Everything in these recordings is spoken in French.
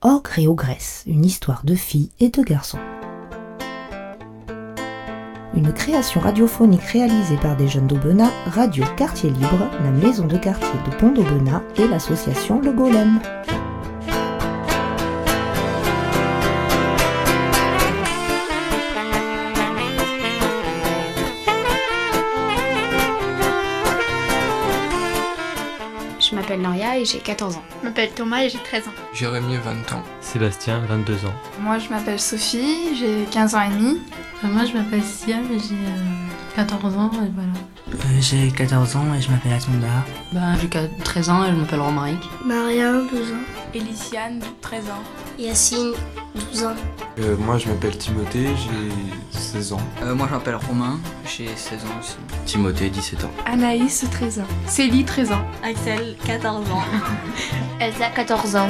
Ogre et Ogresse, une histoire de filles et de garçons. Une création radiophonique réalisée par des jeunes d'Aubenas, Radio Quartier Libre, la maison de quartier de Pont d'Aubenas et l'association Le Golem. Et j'ai 14 ans. Je m'appelle Thomas et j'ai 13 ans. Jérémy, 20 ans. Sébastien, 22 ans. Moi, je m'appelle Sophie, j'ai 15 ans et demi. moi, je m'appelle Sia, j'ai 14 ans et voilà. Euh, j'ai 14 ans et je m'appelle Asmunda. Bah, j'ai 13 ans et je m'appelle Romaric. Maria, 12 ans. Elisiane, 13 ans. Yacine, 12 ans. Euh, moi, je m'appelle Timothée, j'ai 16 ans. Euh, moi, je m'appelle Romain, j'ai 16 ans aussi. Timothée, 17 ans. Anaïs, 13 ans. Célie, 13 ans. Axel, 14 ans. Elsa, 14 ans.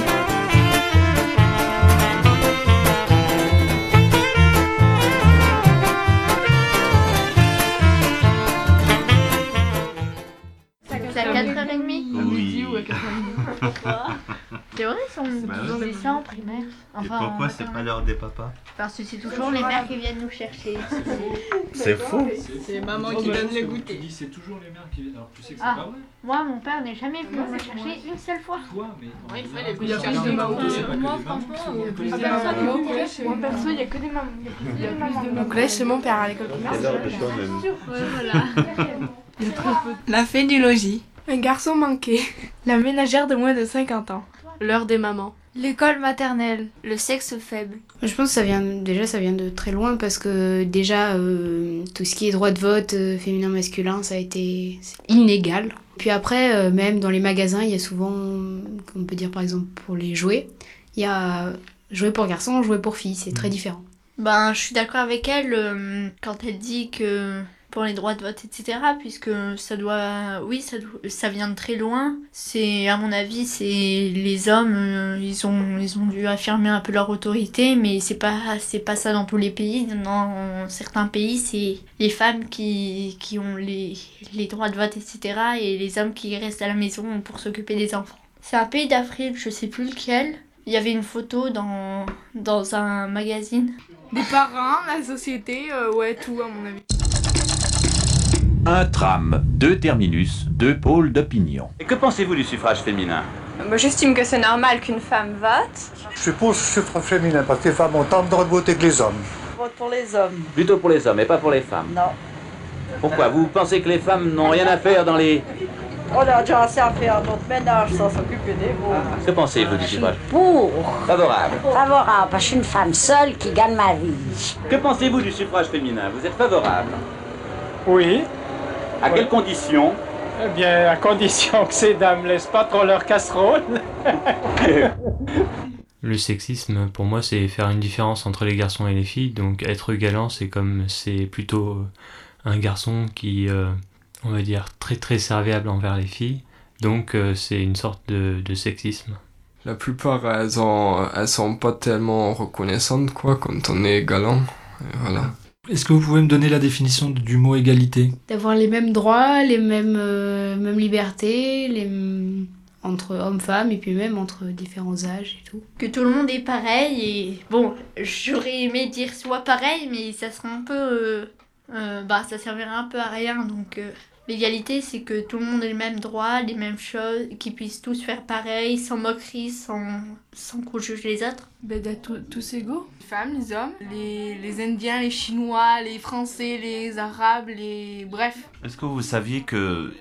Bah ouais. dit ça en primaire. Et pourquoi c'est pas l'heure des papas Parce que c'est toujours les mères qui viennent nous chercher. C'est faux C'est maman qui donne le goûter. C'est toujours les mères qui viennent. Alors tu sais que c'est Ah. pas vrai. Moi, mon père n'est jamais venu me chercher une seule fois. Toi, mais. Ouais, il fallait Il y a plus de Moi, franchement, Il y a il y a plus plus de de mamans. mamans. Au collège, moi perso, il y a que des mamans. Mamans. collège, c'est mon père à l'école primaire. La fée du logis. Un garçon manqué. La ménagère de moins de 50 ans. L'heure des mamans. L'école maternelle. Le sexe faible. Je pense que ça vient déjà ça vient de très loin parce que déjà euh, tout ce qui est droit de vote euh, féminin masculin ça a été inégal. Puis après euh, même dans les magasins il y a souvent on peut dire par exemple pour les jouets il y a jouets pour garçons jouets pour filles c'est très différent. Ben, je suis d'accord avec elle euh, quand elle dit que pour les droits de vote, etc., puisque ça doit, oui, ça, ça vient de très loin. C'est, à mon avis, c'est les hommes, euh, ils ont, ils ont dû affirmer un peu leur autorité, mais c'est pas, c'est pas ça dans tous les pays. Dans certains pays, c'est les femmes qui, qui ont les, les droits de vote, etc., et les hommes qui restent à la maison pour s'occuper des enfants. C'est un pays d'Afrique, je sais plus lequel. Il y avait une photo dans, dans un magazine. Des parents, la société, euh, ouais, tout à mon avis. Un tram, deux terminus, deux pôles d'opinion. Et que pensez-vous du suffrage féminin? Moi, J'estime que c'est normal qu'une femme vote. Je suis pour le suffrage féminin parce que les femmes ont tant de droits de voter que les hommes. vote pour les hommes. Plutôt pour les hommes et pas pour les femmes. Non. Pourquoi Vous pensez que les femmes n'ont rien à faire dans les... On a déjà assez à faire notre ménage sans s'occuper des veaux. Que pensez-vous du suffrage? Pour. Favorable. Favorable, parce que je suis une femme seule qui gagne ma vie. Que pensez-vous du suffrage féminin? Vous êtes favorable? Oui. À quelles conditions Eh bien, à condition que ces dames laissent pas trop leur casserole. Le sexisme, pour moi, c'est faire une différence entre les garçons et les filles. Donc, être galant, c'est comme c'est plutôt euh, un garçon qui, euh, on va dire, très très serviable envers les filles. Donc, euh, c'est une sorte de, de sexisme. La plupart, elles, ont, elles sont pas tellement reconnaissantes, quoi, quand on est galant. Et voilà. Est-ce que vous pouvez me donner la définition du mot égalité? D'avoir les mêmes droits, les mêmes, euh, mêmes libertés, les m- entre hommes-femmes et puis même entre différents âges et tout. que tout le monde est pareil et bon j'aurais aimé dire soit pareil mais ça serait un peu euh, euh, bah ça servirait un peu à rien donc euh, l'égalité c'est que tout le monde ait les mêmes droits les mêmes choses qu'ils puissent tous faire pareil sans moquerie sans sans qu'on juge les autres Ben, d'être tous- tous égaux. Les femmes, les hommes, les, les Indiens, les Chinois, les Français, les Arabes, les... Bref. Est-ce que vous saviez que,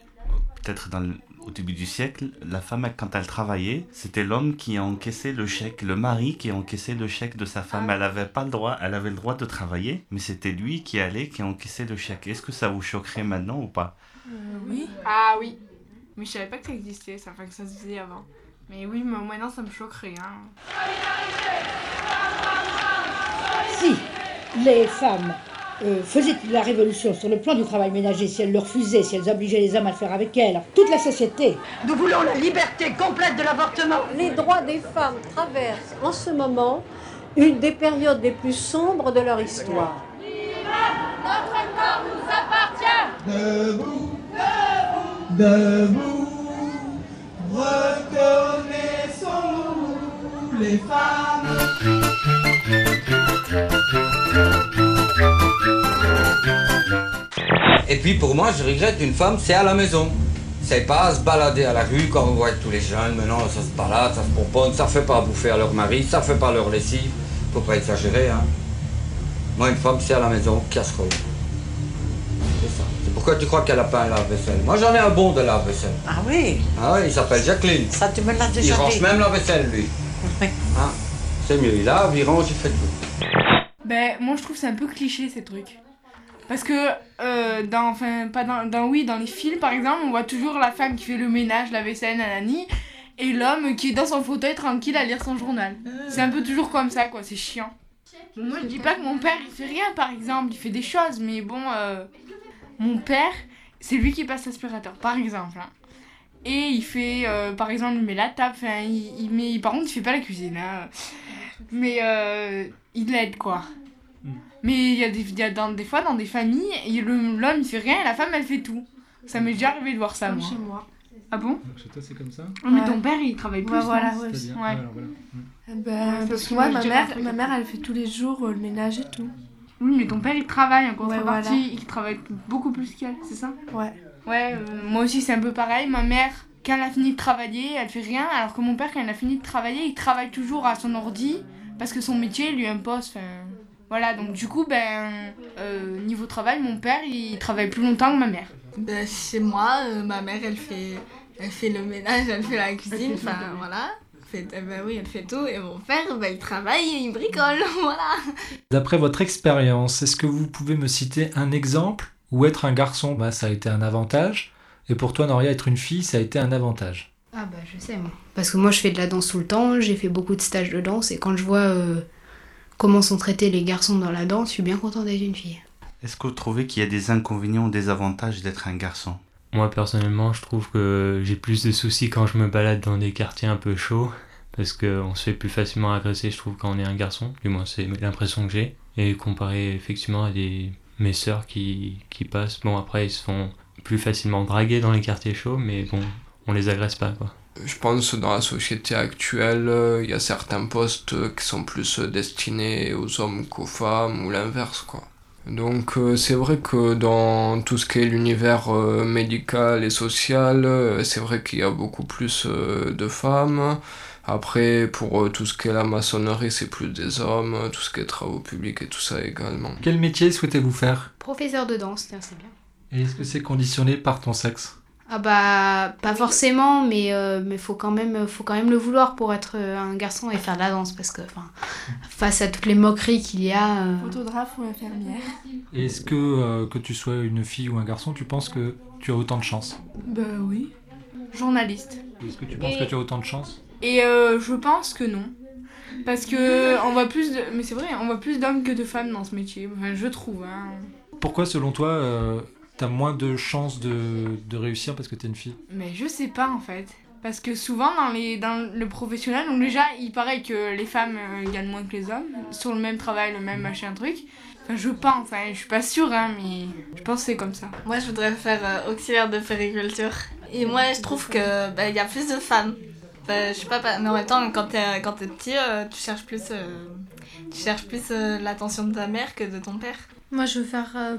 peut-être dans le- au début du siècle, la femme, quand elle travaillait, c'était l'homme qui encaissait le chèque, le mari qui encaissait le chèque de sa femme. Elle avait pas le droit, elle avait le droit de travailler, mais c'était lui qui allait, qui encaissait le chèque. Est-ce que ça vous choquerait maintenant ou pas? Oui. Ah oui. Mais je savais pas que ça existait, ça, enfin que ça se faisait avant. Mais oui, mais maintenant ça me choquerait. Hein. Si les femmes euh, faisaient la révolution sur le plan du travail ménager, si elles le refusaient, si elles obligeaient les hommes à le faire avec elles, toute la société. Nous voulons la liberté complète de l'avortement. Les droits des femmes traversent en ce moment une des périodes les plus sombres de leur histoire. Notre corps nous appartient Debout, debout, les femmes. Et puis pour moi, je regrette une femme, c'est à la maison. C'est pas à se balader à la rue quand on voit tous les jeunes, maintenant ça se balade, ça se pomponne, ça fait pas bouffer à leur mari, ça fait pas leur lessive. Faut pas exagérer, hein. Moi, une femme, c'est à la maison, casserole. Pourquoi tu crois qu'elle a pas un lave-vaisselle Moi, j'en ai un bon de lave-vaisselle. Ah oui? Ah oui, il s'appelle Jacqueline. Ça, tu me l'as Il déjà range dit. même la vaisselle, lui. Hein c'est mieux, il lave, il range, il fait tout. Ben, moi je trouve c'est un peu cliché ces trucs. Parce que, euh, dans, enfin, pas dans, dans, oui, dans les films par exemple, on voit toujours la femme qui fait le ménage, la vaisselle, nanani, et l'homme qui est dans son fauteuil tranquille à lire son journal. C'est un peu toujours comme ça, quoi, c'est chiant. Bon, moi je dis pas que mon père il fait rien par exemple, il fait des choses, mais bon, euh, mon père, c'est lui qui passe l'aspirateur, par exemple. hein. Et il fait, euh, par exemple, il met la table, il, il met, par contre, il fait pas la cuisine, hein. Mais euh, il aide, quoi. Mais il y a, des, il y a dans, des fois, dans des familles, il- le- l'homme il fait rien et la femme elle fait tout. Ça m'est déjà arrivé de voir ça, Comme moi. chez moi. Ah bon? Donc chez toi, c'est comme ça? Oh, Mais ton père il travaille plus. Ouais, voilà. Alors, voilà. Eh Ben, Ouais, parce que moi, ma mère, ma mère, elle fait tous les jours euh, le ménage et tout. Oui, mais ton père il travaille en contrepartie, voilà. il travaille beaucoup plus qu'elle, c'est ça? Ouais. Ouais, euh, moi aussi c'est un peu pareil. Ma mère, quand elle a fini de travailler, elle fait rien, alors que mon père, quand il a fini de travailler, il travaille toujours à son ordi parce que son métier lui impose. enfin, Voilà, donc du coup, ben, euh, niveau travail, mon père il travaille plus longtemps que ma mère. Ben, chez moi, euh, ma mère, elle fait, elle fait le ménage, elle fait la cuisine, enfin voilà. Elle fait- eh ben oui, elle fait tout. Et mon père, ben, il travaille et il bricole, voilà. D'après votre expérience, est-ce que vous pouvez me citer un exemple où être un garçon, bah, ça a été un avantage, et pour toi, Noria, être une fille, ça a été un avantage? Ah bah je sais moi. Parce que moi je fais de la danse tout le temps, j'ai fait beaucoup de stages de danse et quand je vois euh, comment sont traités les garçons dans la danse, je suis bien contente d'être une fille. Est-ce que vous trouvez qu'il y a des inconvénients ou des avantages d'être un garçon? Moi personnellement, je trouve que j'ai plus de soucis quand je me balade dans des quartiers un peu chauds parce qu'on se fait plus facilement agresser, je trouve, quand on est un garçon. Du moins, c'est l'impression que j'ai. Et comparé effectivement à des mes sœurs qui, qui passent, bon après ils se font plus facilement draguer dans les quartiers chauds, mais bon, on les agresse pas quoi. Je pense dans la société actuelle, euh, il y a certains postes qui sont plus euh, destinés aux hommes qu'aux femmes ou l'inverse quoi. Donc euh, c'est vrai que dans tout ce qui est l'univers euh, médical et social, euh, c'est vrai qu'il y a beaucoup plus euh, de femmes. Après, pour euh, tout ce qui est la maçonnerie, c'est plus des hommes, tout ce qui est travaux publics et tout ça également. Quel métier souhaitez-vous faire? Professeur de danse, tiens, c'est bien. Et est-ce que c'est conditionné par ton sexe? Ah bah pas forcément, mais euh, mais faut quand même faut quand même le vouloir pour être euh, un garçon et faire de la danse parce que enfin face à toutes les moqueries qu'il y a. euh, Photographe ou infirmière est-ce que, euh, que tu sois une fille ou un garçon, tu penses que tu as autant de chance? Ben oui. Journaliste. Est-ce que tu penses Et- que tu as autant de chance? Et euh, je pense que non. Parce que on voit plus de... Mais c'est vrai, on voit plus d'hommes que de femmes dans ce métier. Enfin, je trouve. Hein. Pourquoi, selon toi, euh, t'as moins de chances de, de réussir parce que t'es une fille Mais je sais pas en fait. Parce que souvent dans, les, dans le professionnel, donc déjà il paraît que les femmes euh, gagnent moins que les hommes sur le même travail, le même machin truc. Enfin je pense, hein, je suis pas sûre, hein, mais je pense que c'est comme ça. Moi, je voudrais faire euh, auxiliaire de périculture. Et moi, je trouve que bah, il y a plus de femmes. Bah, je sais pas, pas- mais en même temps, quand t'es quand t'es petit, euh, tu cherches plus, euh, tu cherches plus euh, l'attention de ta mère que de ton père. Moi, je veux faire euh,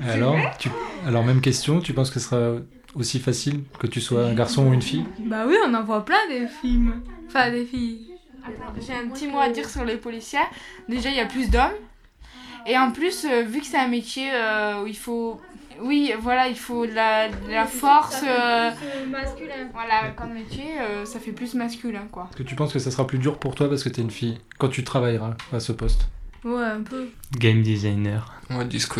alors, tu, alors, même question, tu penses que ce sera aussi facile que tu sois un garçon ou une fille? Bah oui, on en voit plein des films. Enfin, des filles. J'ai un petit mot à dire sur les policières. Déjà, il y a plus d'hommes. Et en plus, euh, vu que c'est un métier euh, où il faut. Oui, voilà, il faut de la, de la force. euh, masculin. Voilà, comme métier, euh, ça fait plus masculin, quoi. Est-ce que tu penses que ça sera plus dur pour toi parce que t'es une fille quand tu travailleras à ce poste? Ouais, un peu. Game designer.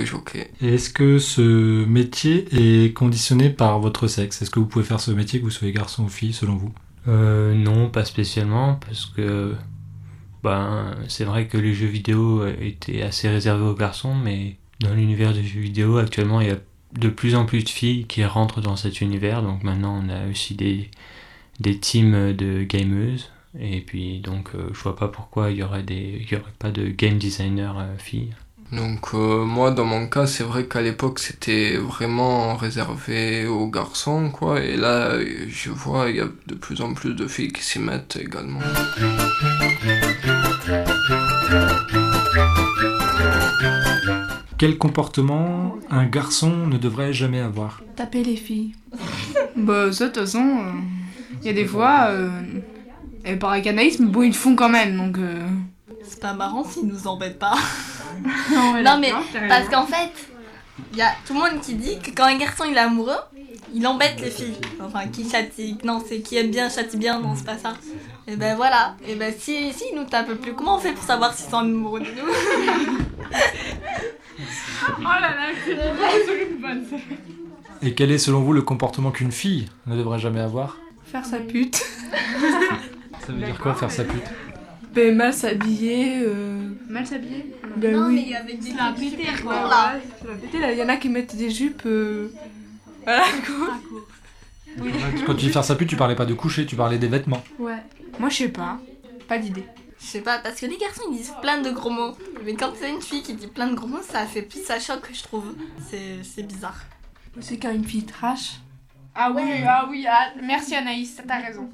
Jockey. Et est-ce que ce métier est conditionné par votre sexe? Est-ce que vous pouvez faire ce métier que vous soyez garçon ou fille selon vous? Euh, non, pas spécialement, parce que ben, c'est vrai que les jeux vidéo étaient assez réservés aux garçons, mais dans l'univers des jeux vidéo, actuellement, il y a de plus en plus de filles qui rentrent dans cet univers, donc maintenant on a aussi des, des teams de gameuses, et puis donc euh, je vois pas pourquoi il y aurait, des, il y aurait pas de game designer euh, filles. Donc euh, moi dans mon cas c'est vrai qu'à l'époque c'était vraiment réservé aux garçons quoi et là je vois il y a de plus en plus de filles qui s'y mettent également. Quel comportement un garçon ne devrait jamais avoir? Taper les filles. bah, ça, de toute façon, il y a des fois. Euh, et pareil qu'Anaïs, mais bon, ils le font quand même, donc. euh, C'est pas marrant s'ils nous embêtent pas. Non, ouais, non mais parce qu'en fait, il y a tout le monde qui dit que quand un garçon il est amoureux, il embête les filles. Enfin, qui châtie. Non, c'est qui aime bien, châtie bien, non, c'est pas ça. Et ben voilà. Et ben si, si il nous tape plus, comment on fait pour savoir s'ils sont amoureux de nous? Oh là là, c'est une bonne ça. Et quel est selon vous le comportement qu'une fille ne devrait jamais avoir? Faire sa pute. Ça veut dire quoi faire sa pute Ben, mal s'habiller. Euh... Mal s'habiller Ben Non, oui. mais des la quoi. courtes, là. Ouais, c'est la là. Il y en a qui mettent des jupes. euh, Voilà, quoi. Oui. Quand tu dis faire sa pute, tu parlais pas de coucher, tu parlais des vêtements. Ouais. Moi, je sais pas. Pas d'idée. Je sais pas, parce que les garçons ils disent plein de gros mots. Mais quand c'est une fille qui dit plein de gros mots, ça fait plus ça choque, je trouve. C'est c'est bizarre. C'est quand une fille trash. Ah oui, ah oui, ah, merci Anaïs, t'as raison.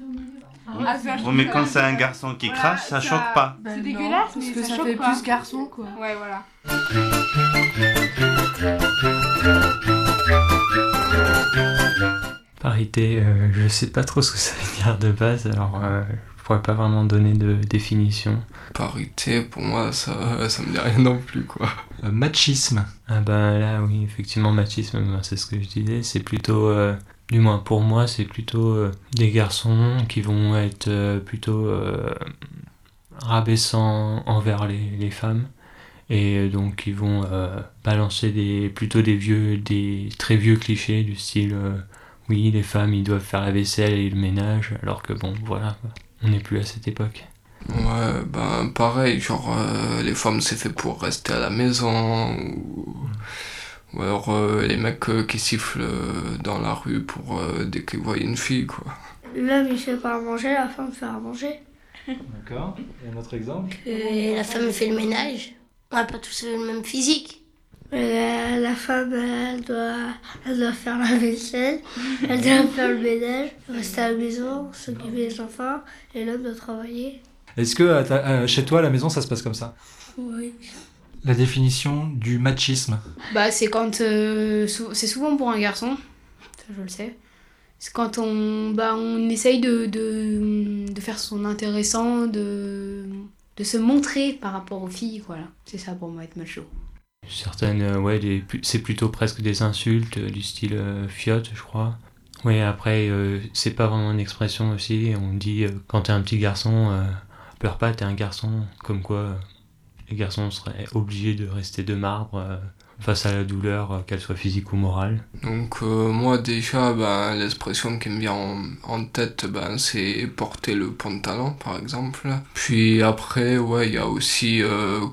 Ah, Bon, mais quand c'est un garçon qui Voilà, crache, ça choque pas. Ben C'est dégueulasse, parce mais que ça ça choque fait pas. plus garçon, quoi. Ouais, voilà. Parité, euh, je sais pas trop ce que ça veut dire de base, alors euh, je pourrais pas vraiment donner de définition. Parité pour moi ça, ça me dit rien non plus quoi. Euh, machisme. Ah ben là oui, effectivement, machisme, ben, c'est ce que je disais, c'est plutôt, euh, du moins pour moi, c'est plutôt euh, des garçons qui vont être euh, plutôt euh, rabaissants envers les, les femmes et donc ils vont balancer des, plutôt des vieux, des très vieux clichés du style oui, les femmes ils doivent faire la vaisselle et le ménage, alors que bon, voilà, on n'est plus à cette époque. Ouais, ben pareil, genre les femmes c'est fait pour rester à la maison ou, ou alors euh, les mecs euh, qui sifflent euh, dans la rue pour euh, dès qu'ils voient une fille quoi. L'homme il fait pas à manger, la femme fait à manger. D'accord. Et un autre exemple? Et la femme fait le ménage. On n'a pas tous le même physique. La, la femme, elle doit, elle doit faire la vaisselle, elle doit faire le ménage, rester à la maison, s'occuper des enfants, et l'homme doit travailler. Est-ce que à ta- à- chez toi, à la maison, ça se passe comme ça? Oui. La définition du machisme. Bah, c'est quand. euh, sou- c'est souvent pour un garçon, ça je le sais. C'est quand on, bah, on essaye de, de, de faire son intéressant, de, de se montrer par rapport aux filles, voilà. C'est ça pour moi être macho. Certaines, euh, ouais, c'est plutôt presque des insultes euh, du style euh, fiotte, je crois. Oui, après, euh, c'est pas vraiment une expression aussi. On dit euh, quand t'es un petit garçon, euh, pleure pas, t'es un garçon. Comme quoi, euh, les garçons seraient obligés de rester de marbre euh, face à la douleur, euh, qu'elle soit physique ou morale. Donc euh, moi déjà ben, l'expression qui me vient en, tête ben, c'est porter le pantalon par exemple. Puis après ouais il y a aussi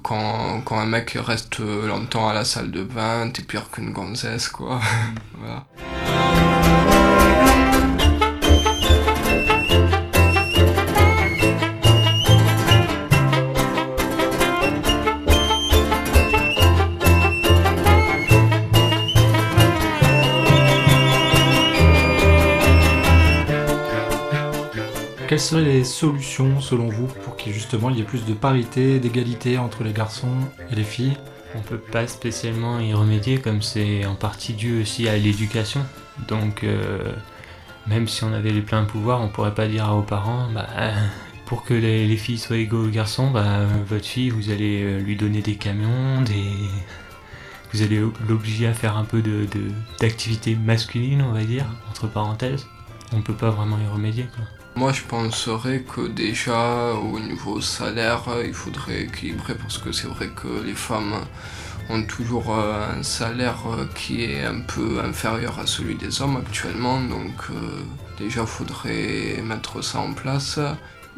quand, quand un mec reste longtemps à la salle de bain t'es pire qu'une gonzesse quoi. Quelles seraient les solutions, selon vous, pour qu'il justement il y ait plus de parité, d'égalité entre les garçons et les filles? On peut pas spécialement y remédier comme c'est en partie dû aussi à l'éducation. Donc euh, même si on avait les pleins pouvoirs, on pourrait pas dire aux parents bah, pour que les, les filles soient égaux aux garçons, bah, votre fille vous allez euh, lui donner des camions, des vous allez l'obliger à faire un peu d'activité masculine, on va dire, entre parenthèses. On peut pas vraiment y remédier. Moi je penserais que déjà au niveau salaire il faudrait équilibrer parce que c'est vrai que les femmes ont toujours euh, un salaire euh, qui est un peu inférieur à celui des hommes actuellement donc euh, déjà faudrait mettre ça en place.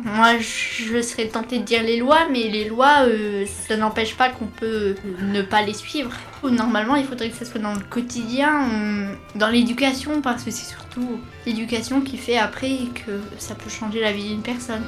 Moi, je serais tentée de dire les lois, mais les lois, euh, ça n'empêche pas qu'on peut ne pas les suivre. Normalement, il faudrait que ça soit dans le quotidien, euh, dans l'éducation, parce que c'est surtout l'éducation qui fait après que ça peut changer la vie d'une personne.